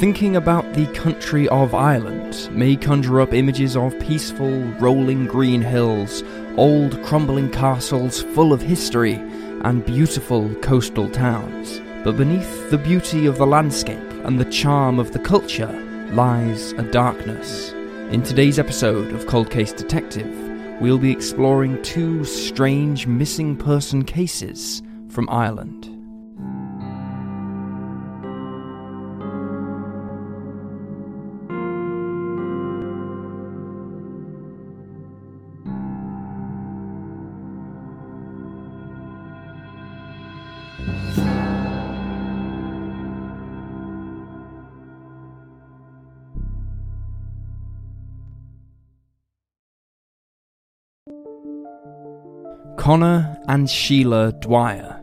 Thinking about the country of Ireland may conjure up images of peaceful, rolling green hills, old crumbling castles full of history, and beautiful coastal towns. But beneath the beauty of the landscape and the charm of the culture lies a darkness. In today's episode of Cold Case Detective, we'll be exploring two strange missing person cases from Ireland. Connor and Sheila Dwyer.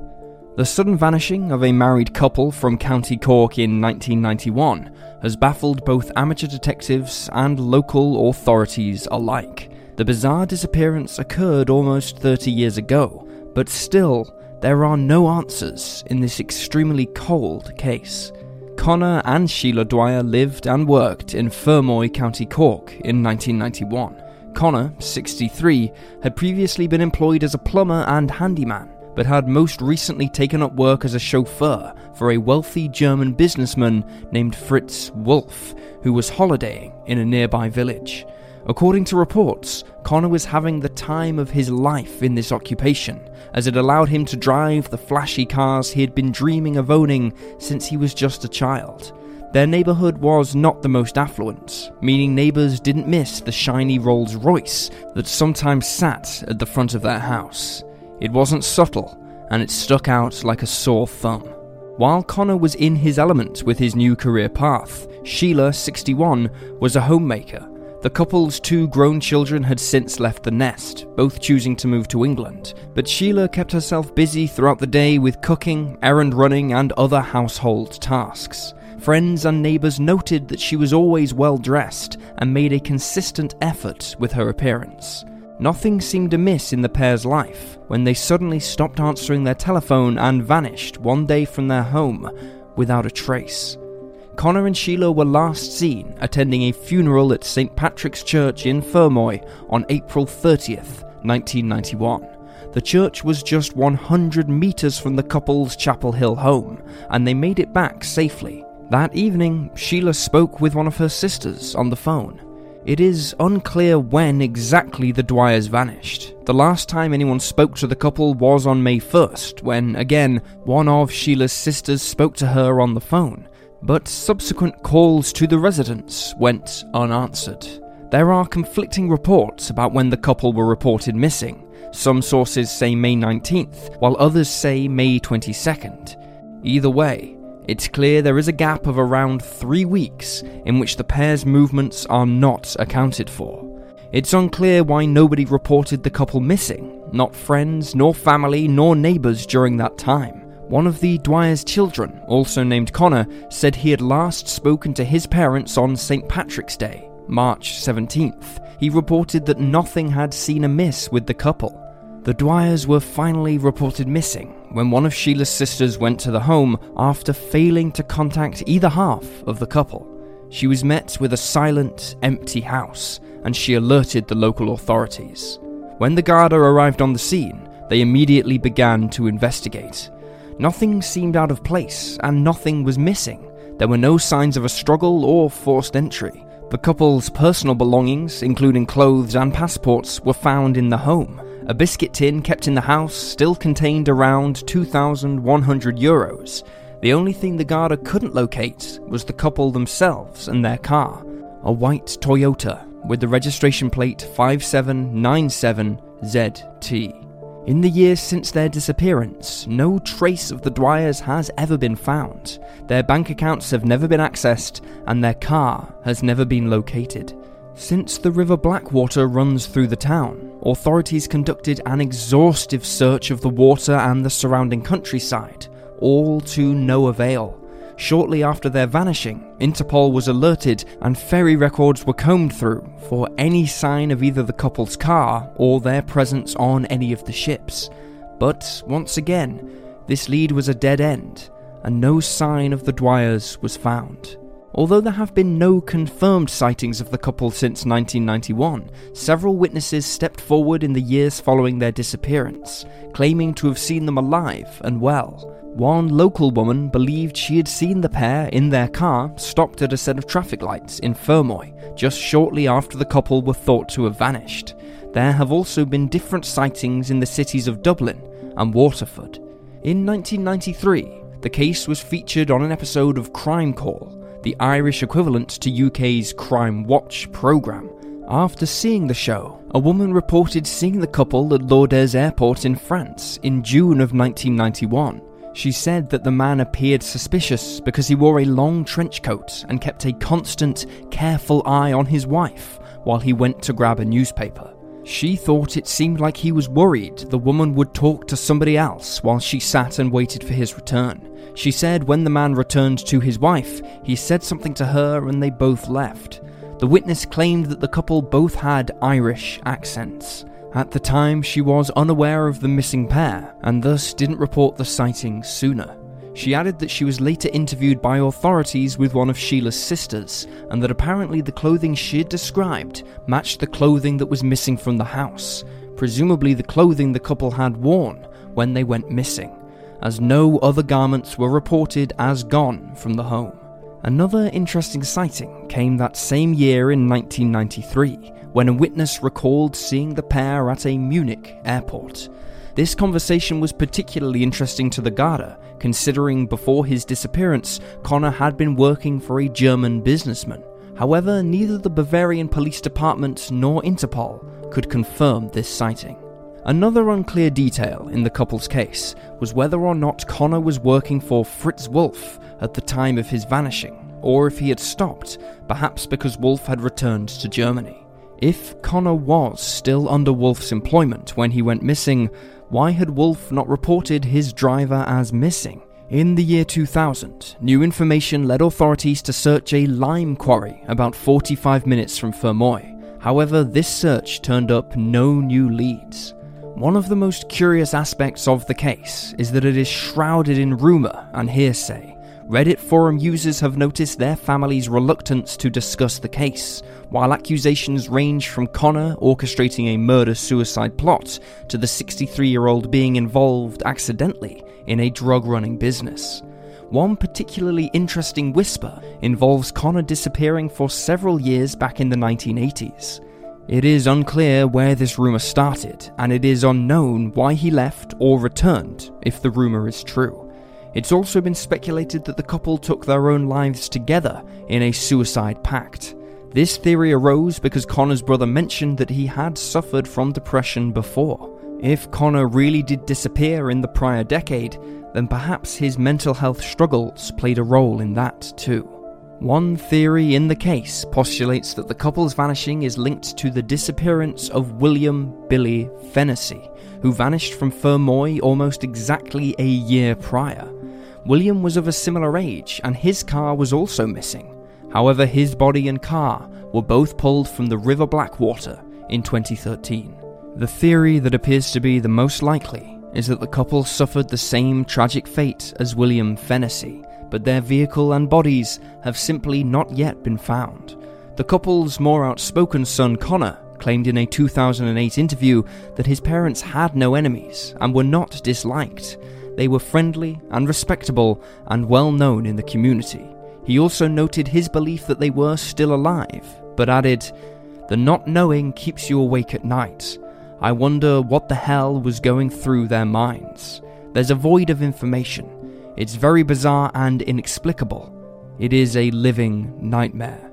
The sudden vanishing of a married couple from County Cork in 1991 has baffled both amateur detectives and local authorities alike. The bizarre disappearance occurred almost 30 years ago, but still, there are no answers in this extremely cold case. Connor and Sheila Dwyer lived and worked in Fermoy, County Cork in 1991. Connor, 63, had previously been employed as a plumber and handyman, but had most recently taken up work as a chauffeur for a wealthy German businessman named Fritz Wolf, who was holidaying in a nearby village. According to reports, Connor was having the time of his life in this occupation, as it allowed him to drive the flashy cars he had been dreaming of owning since he was just a child. Their neighbourhood was not the most affluent, meaning neighbours didn't miss the shiny Rolls Royce that sometimes sat at the front of their house. It wasn't subtle, and it stuck out like a sore thumb. While Connor was in his element with his new career path, Sheila, 61, was a homemaker. The couple's two grown children had since left the nest, both choosing to move to England, but Sheila kept herself busy throughout the day with cooking, errand running, and other household tasks. Friends and neighbours noted that she was always well dressed and made a consistent effort with her appearance. Nothing seemed amiss in the pair's life when they suddenly stopped answering their telephone and vanished one day from their home without a trace. Connor and Sheila were last seen attending a funeral at St. Patrick's Church in Fermoy on April 30th, 1991. The church was just 100 metres from the couple's Chapel Hill home, and they made it back safely. That evening, Sheila spoke with one of her sisters on the phone. It is unclear when exactly the Dwyers vanished. The last time anyone spoke to the couple was on May 1st, when, again, one of Sheila's sisters spoke to her on the phone. But subsequent calls to the residence went unanswered. There are conflicting reports about when the couple were reported missing. Some sources say May 19th, while others say May 22nd. Either way, it's clear there is a gap of around three weeks in which the pair's movements are not accounted for. It's unclear why nobody reported the couple missing, not friends, nor family, nor neighbours during that time. One of the Dwyer's children, also named Connor, said he had last spoken to his parents on St. Patrick's Day, March 17th. He reported that nothing had seen amiss with the couple. The Dwyers were finally reported missing when one of Sheila's sisters went to the home after failing to contact either half of the couple. She was met with a silent, empty house, and she alerted the local authorities. When the Garda arrived on the scene, they immediately began to investigate. Nothing seemed out of place, and nothing was missing. There were no signs of a struggle or forced entry. The couple's personal belongings, including clothes and passports, were found in the home, a biscuit tin kept in the house still contained around 2,100 euros. The only thing the Garda couldn't locate was the couple themselves and their car, a white Toyota with the registration plate 5797ZT. In the years since their disappearance, no trace of the Dwyers has ever been found. Their bank accounts have never been accessed, and their car has never been located. Since the River Blackwater runs through the town, authorities conducted an exhaustive search of the water and the surrounding countryside, all to no avail. Shortly after their vanishing, Interpol was alerted and ferry records were combed through for any sign of either the couple's car or their presence on any of the ships. But once again, this lead was a dead end, and no sign of the Dwyers was found. Although there have been no confirmed sightings of the couple since 1991, several witnesses stepped forward in the years following their disappearance, claiming to have seen them alive and well. One local woman believed she had seen the pair in their car stopped at a set of traffic lights in Fermoy just shortly after the couple were thought to have vanished. There have also been different sightings in the cities of Dublin and Waterford. In 1993, the case was featured on an episode of Crime Call, the Irish equivalent to UK's Crime Watch programme. After seeing the show, a woman reported seeing the couple at Lourdes Airport in France in June of 1991. She said that the man appeared suspicious because he wore a long trench coat and kept a constant, careful eye on his wife while he went to grab a newspaper. She thought it seemed like he was worried the woman would talk to somebody else while she sat and waited for his return. She said when the man returned to his wife, he said something to her and they both left. The witness claimed that the couple both had Irish accents. At the time, she was unaware of the missing pair and thus didn't report the sighting sooner. She added that she was later interviewed by authorities with one of Sheila's sisters, and that apparently the clothing she had described matched the clothing that was missing from the house, presumably the clothing the couple had worn when they went missing as no other garments were reported as gone from the home. Another interesting sighting came that same year in 1993, when a witness recalled seeing the pair at a Munich airport. This conversation was particularly interesting to the Garda, considering before his disappearance, Connor had been working for a German businessman. However, neither the Bavarian Police Department nor Interpol could confirm this sighting. Another unclear detail in the couple's case was whether or not Connor was working for Fritz Wolf at the time of his vanishing, or if he had stopped, perhaps because Wolf had returned to Germany. If Connor was still under Wolf's employment when he went missing, why had Wolf not reported his driver as missing? In the year 2000, new information led authorities to search a lime quarry about 45 minutes from Fermoy. However, this search turned up no new leads. One of the most curious aspects of the case is that it is shrouded in rumour and hearsay. Reddit forum users have noticed their family's reluctance to discuss the case, while accusations range from Connor orchestrating a murder suicide plot to the 63 year old being involved accidentally in a drug running business. One particularly interesting whisper involves Connor disappearing for several years back in the 1980s. It is unclear where this rumour started, and it is unknown why he left or returned, if the rumour is true. It's also been speculated that the couple took their own lives together in a suicide pact. This theory arose because Connor's brother mentioned that he had suffered from depression before. If Connor really did disappear in the prior decade, then perhaps his mental health struggles played a role in that too. One theory in the case postulates that the couple's vanishing is linked to the disappearance of William Billy Fennessy, who vanished from Fermoy almost exactly a year prior. William was of a similar age, and his car was also missing. However, his body and car were both pulled from the River Blackwater in 2013. The theory that appears to be the most likely is that the couple suffered the same tragic fate as William Fennessy, but their vehicle and bodies have simply not yet been found. The couple's more outspoken son Connor claimed in a 2008 interview that his parents had no enemies and were not disliked. They were friendly and respectable and well known in the community. He also noted his belief that they were still alive, but added, The not knowing keeps you awake at night. I wonder what the hell was going through their minds. There's a void of information. It's very bizarre and inexplicable. It is a living nightmare.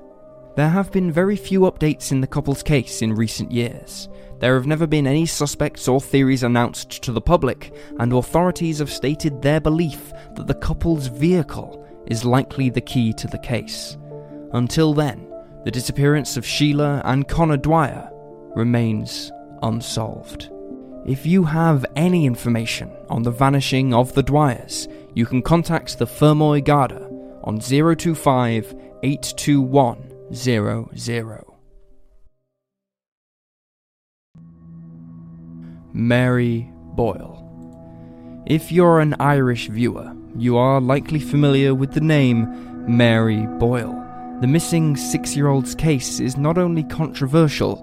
There have been very few updates in the couple's case in recent years. There have never been any suspects or theories announced to the public, and authorities have stated their belief that the couple's vehicle is likely the key to the case. Until then, the disappearance of Sheila and Connor Dwyer remains unsolved. If you have any information on the vanishing of the Dwyers, you can contact the Fermoy Garda on 025 821 00. Mary Boyle. If you're an Irish viewer, you are likely familiar with the name Mary Boyle. The missing six year old's case is not only controversial,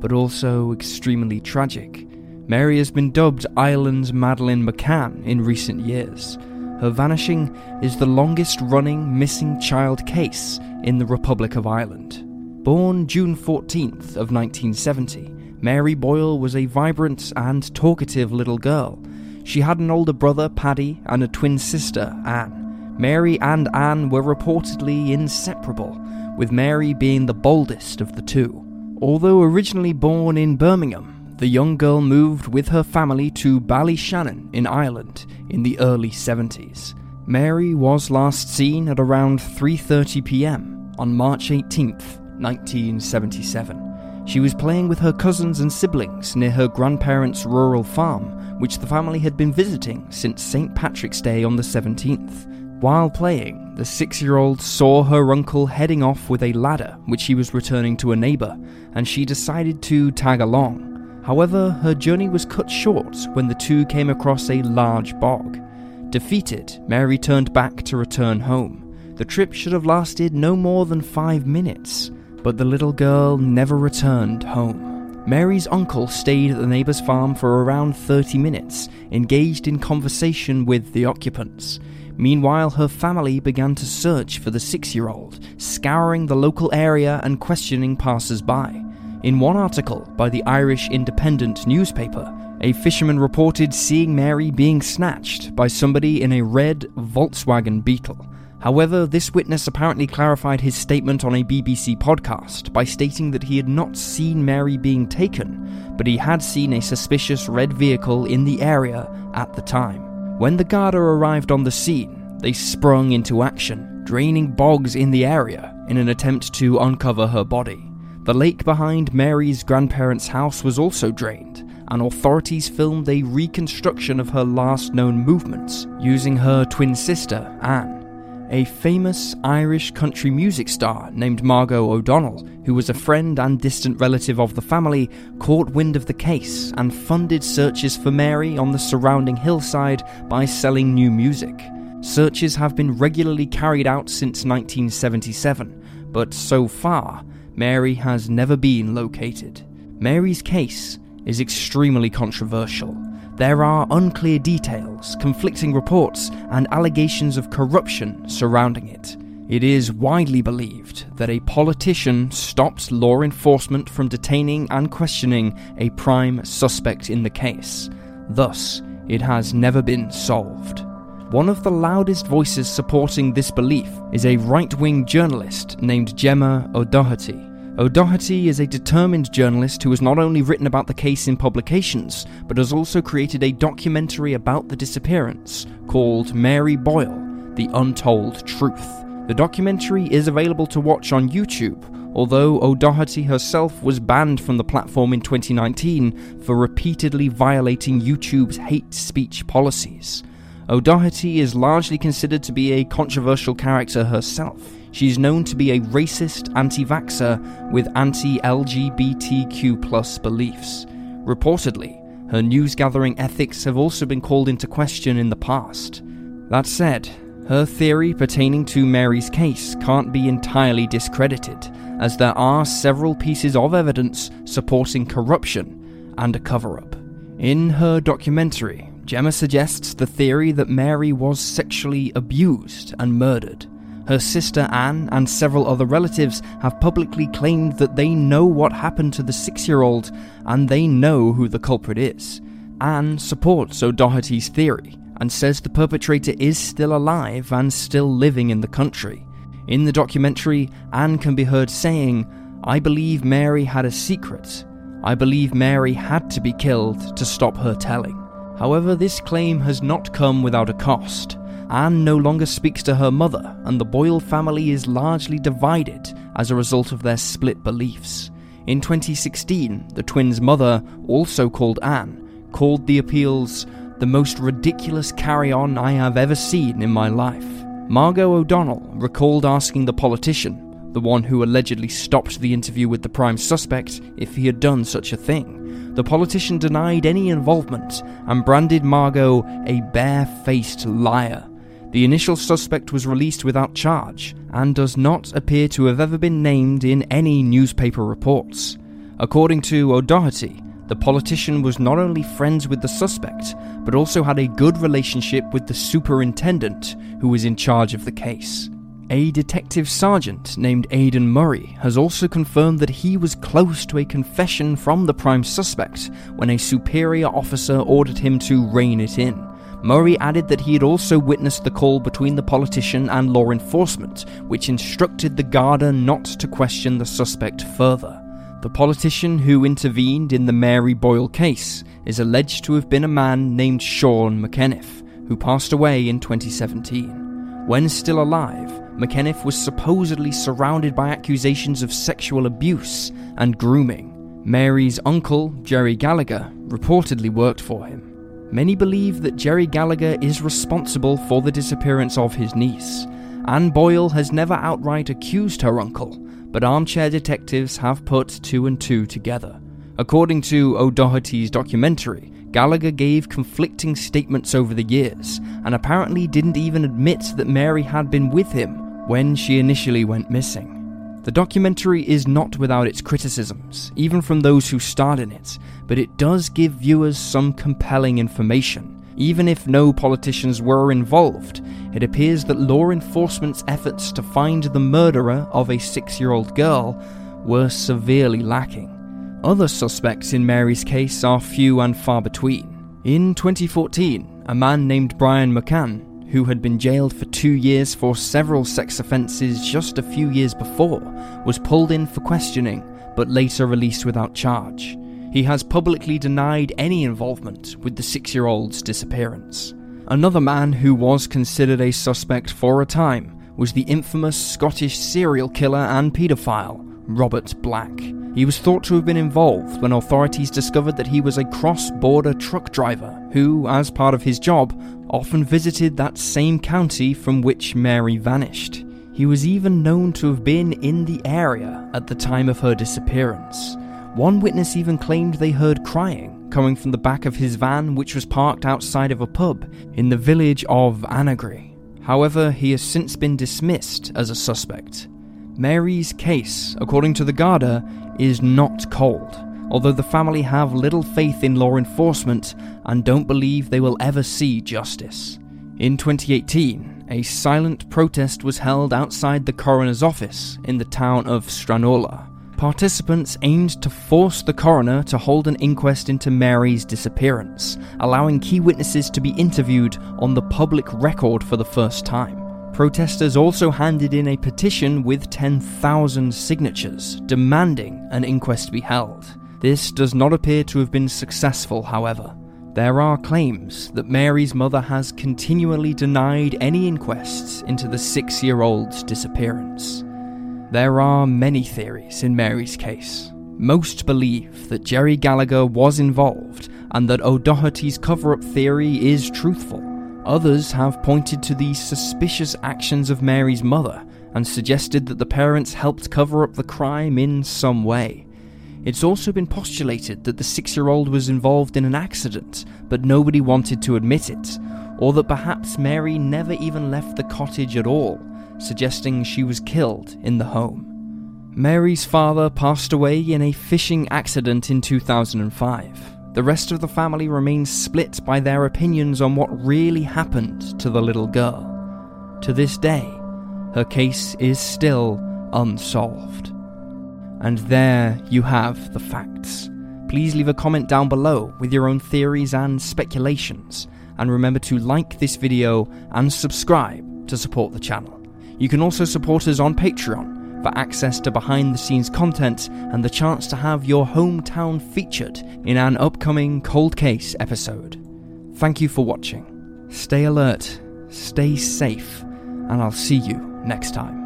but also extremely tragic. Mary has been dubbed Ireland's Madeleine McCann in recent years. Her vanishing is the longest running missing child case in the Republic of Ireland. Born June 14th of 1970, Mary Boyle was a vibrant and talkative little girl. She had an older brother, Paddy, and a twin sister, Anne. Mary and Anne were reportedly inseparable, with Mary being the boldest of the two. Although originally born in Birmingham, the young girl moved with her family to Ballyshannon in Ireland in the early 70s. Mary was last seen at around 3:30 p.m. on March 18th, 1977. She was playing with her cousins and siblings near her grandparents' rural farm, which the family had been visiting since St. Patrick's Day on the 17th. While playing, the six year old saw her uncle heading off with a ladder which he was returning to a neighbour, and she decided to tag along. However, her journey was cut short when the two came across a large bog. Defeated, Mary turned back to return home. The trip should have lasted no more than five minutes, but the little girl never returned home. Mary's uncle stayed at the neighbour's farm for around 30 minutes, engaged in conversation with the occupants. Meanwhile, her family began to search for the six year old, scouring the local area and questioning passers by. In one article by the Irish Independent newspaper, a fisherman reported seeing Mary being snatched by somebody in a red Volkswagen Beetle. However, this witness apparently clarified his statement on a BBC podcast by stating that he had not seen Mary being taken, but he had seen a suspicious red vehicle in the area at the time. When the Garda arrived on the scene, they sprung into action, draining bogs in the area in an attempt to uncover her body. The lake behind Mary's grandparents' house was also drained, and authorities filmed a reconstruction of her last known movements using her twin sister, Anne a famous Irish country music star named Margo O'Donnell, who was a friend and distant relative of the family, caught wind of the case and funded searches for Mary on the surrounding hillside by selling new music. Searches have been regularly carried out since 1977, but so far, Mary has never been located. Mary's case is extremely controversial there are unclear details, conflicting reports, and allegations of corruption surrounding it. It is widely believed that a politician stopped law enforcement from detaining and questioning a prime suspect in the case. Thus, it has never been solved. One of the loudest voices supporting this belief is a right wing journalist named Gemma O'Doherty. O'Doherty is a determined journalist who has not only written about the case in publications, but has also created a documentary about the disappearance called Mary Boyle The Untold Truth. The documentary is available to watch on YouTube, although O'Doherty herself was banned from the platform in 2019 for repeatedly violating YouTube's hate speech policies. O'Doherty is largely considered to be a controversial character herself. She's known to be a racist anti vaxxer with anti LGBTQ beliefs. Reportedly, her news gathering ethics have also been called into question in the past. That said, her theory pertaining to Mary's case can't be entirely discredited, as there are several pieces of evidence supporting corruption and a cover up. In her documentary, Gemma suggests the theory that Mary was sexually abused and murdered. Her sister Anne and several other relatives have publicly claimed that they know what happened to the six year old and they know who the culprit is. Anne supports O'Doherty's theory and says the perpetrator is still alive and still living in the country. In the documentary, Anne can be heard saying, I believe Mary had a secret. I believe Mary had to be killed to stop her telling. However, this claim has not come without a cost. Anne no longer speaks to her mother, and the Boyle family is largely divided as a result of their split beliefs. In 2016, the twins' mother, also called Anne, called the appeals the most ridiculous carry on I have ever seen in my life. Margo O'Donnell recalled asking the politician, the one who allegedly stopped the interview with the prime suspect, if he had done such a thing. The politician denied any involvement and branded Margo a bare faced liar. The initial suspect was released without charge and does not appear to have ever been named in any newspaper reports. According to O'Doherty, the politician was not only friends with the suspect, but also had a good relationship with the superintendent who was in charge of the case. A detective sergeant named Aidan Murray has also confirmed that he was close to a confession from the prime suspect when a superior officer ordered him to rein it in. Murray added that he had also witnessed the call between the politician and law enforcement, which instructed the Garda not to question the suspect further. The politician who intervened in the Mary Boyle case is alleged to have been a man named Sean McEniff, who passed away in 2017. When still alive, McEniff was supposedly surrounded by accusations of sexual abuse and grooming. Mary's uncle, Jerry Gallagher, reportedly worked for him. Many believe that Jerry Gallagher is responsible for the disappearance of his niece. Anne Boyle has never outright accused her uncle, but armchair detectives have put two and two together. According to O'Doherty's documentary, Gallagher gave conflicting statements over the years, and apparently didn't even admit that Mary had been with him when she initially went missing. The documentary is not without its criticisms, even from those who starred in it, but it does give viewers some compelling information. Even if no politicians were involved, it appears that law enforcement's efforts to find the murderer of a six year old girl were severely lacking. Other suspects in Mary's case are few and far between. In 2014, a man named Brian McCann, who had been jailed for two years for several sex offences just a few years before, was pulled in for questioning but later released without charge. He has publicly denied any involvement with the six year old's disappearance. Another man who was considered a suspect for a time was the infamous Scottish serial killer and paedophile, Robert Black. He was thought to have been involved when authorities discovered that he was a cross border truck driver who, as part of his job, often visited that same county from which Mary vanished. He was even known to have been in the area at the time of her disappearance. One witness even claimed they heard crying coming from the back of his van, which was parked outside of a pub in the village of Annagry. However, he has since been dismissed as a suspect. Mary's case, according to the Garda, is not cold, although the family have little faith in law enforcement and don't believe they will ever see justice. In 2018, a silent protest was held outside the coroner's office in the town of Stranorlar participants aimed to force the coroner to hold an inquest into Mary's disappearance, allowing key witnesses to be interviewed on the public record for the first time. Protesters also handed in a petition with 10,000 signatures demanding an inquest be held. This does not appear to have been successful, however. There are claims that Mary's mother has continually denied any inquests into the six year old's disappearance. There are many theories in Mary's case. Most believe that Jerry Gallagher was involved and that O'Doherty's cover up theory is truthful. Others have pointed to the suspicious actions of Mary's mother and suggested that the parents helped cover up the crime in some way. It's also been postulated that the six year old was involved in an accident, but nobody wanted to admit it, or that perhaps Mary never even left the cottage at all suggesting she was killed in the home. Mary's father passed away in a fishing accident in 2005. The rest of the family remains split by their opinions on what really happened to the little girl. To this day, her case is still unsolved. And there you have the facts. Please leave a comment down below with your own theories and speculations, and remember to like this video and subscribe to support the channel. You can also support us on Patreon for access to behind the scenes content and the chance to have your hometown featured in an upcoming Cold Case episode. Thank you for watching. Stay alert, stay safe, and I'll see you next time.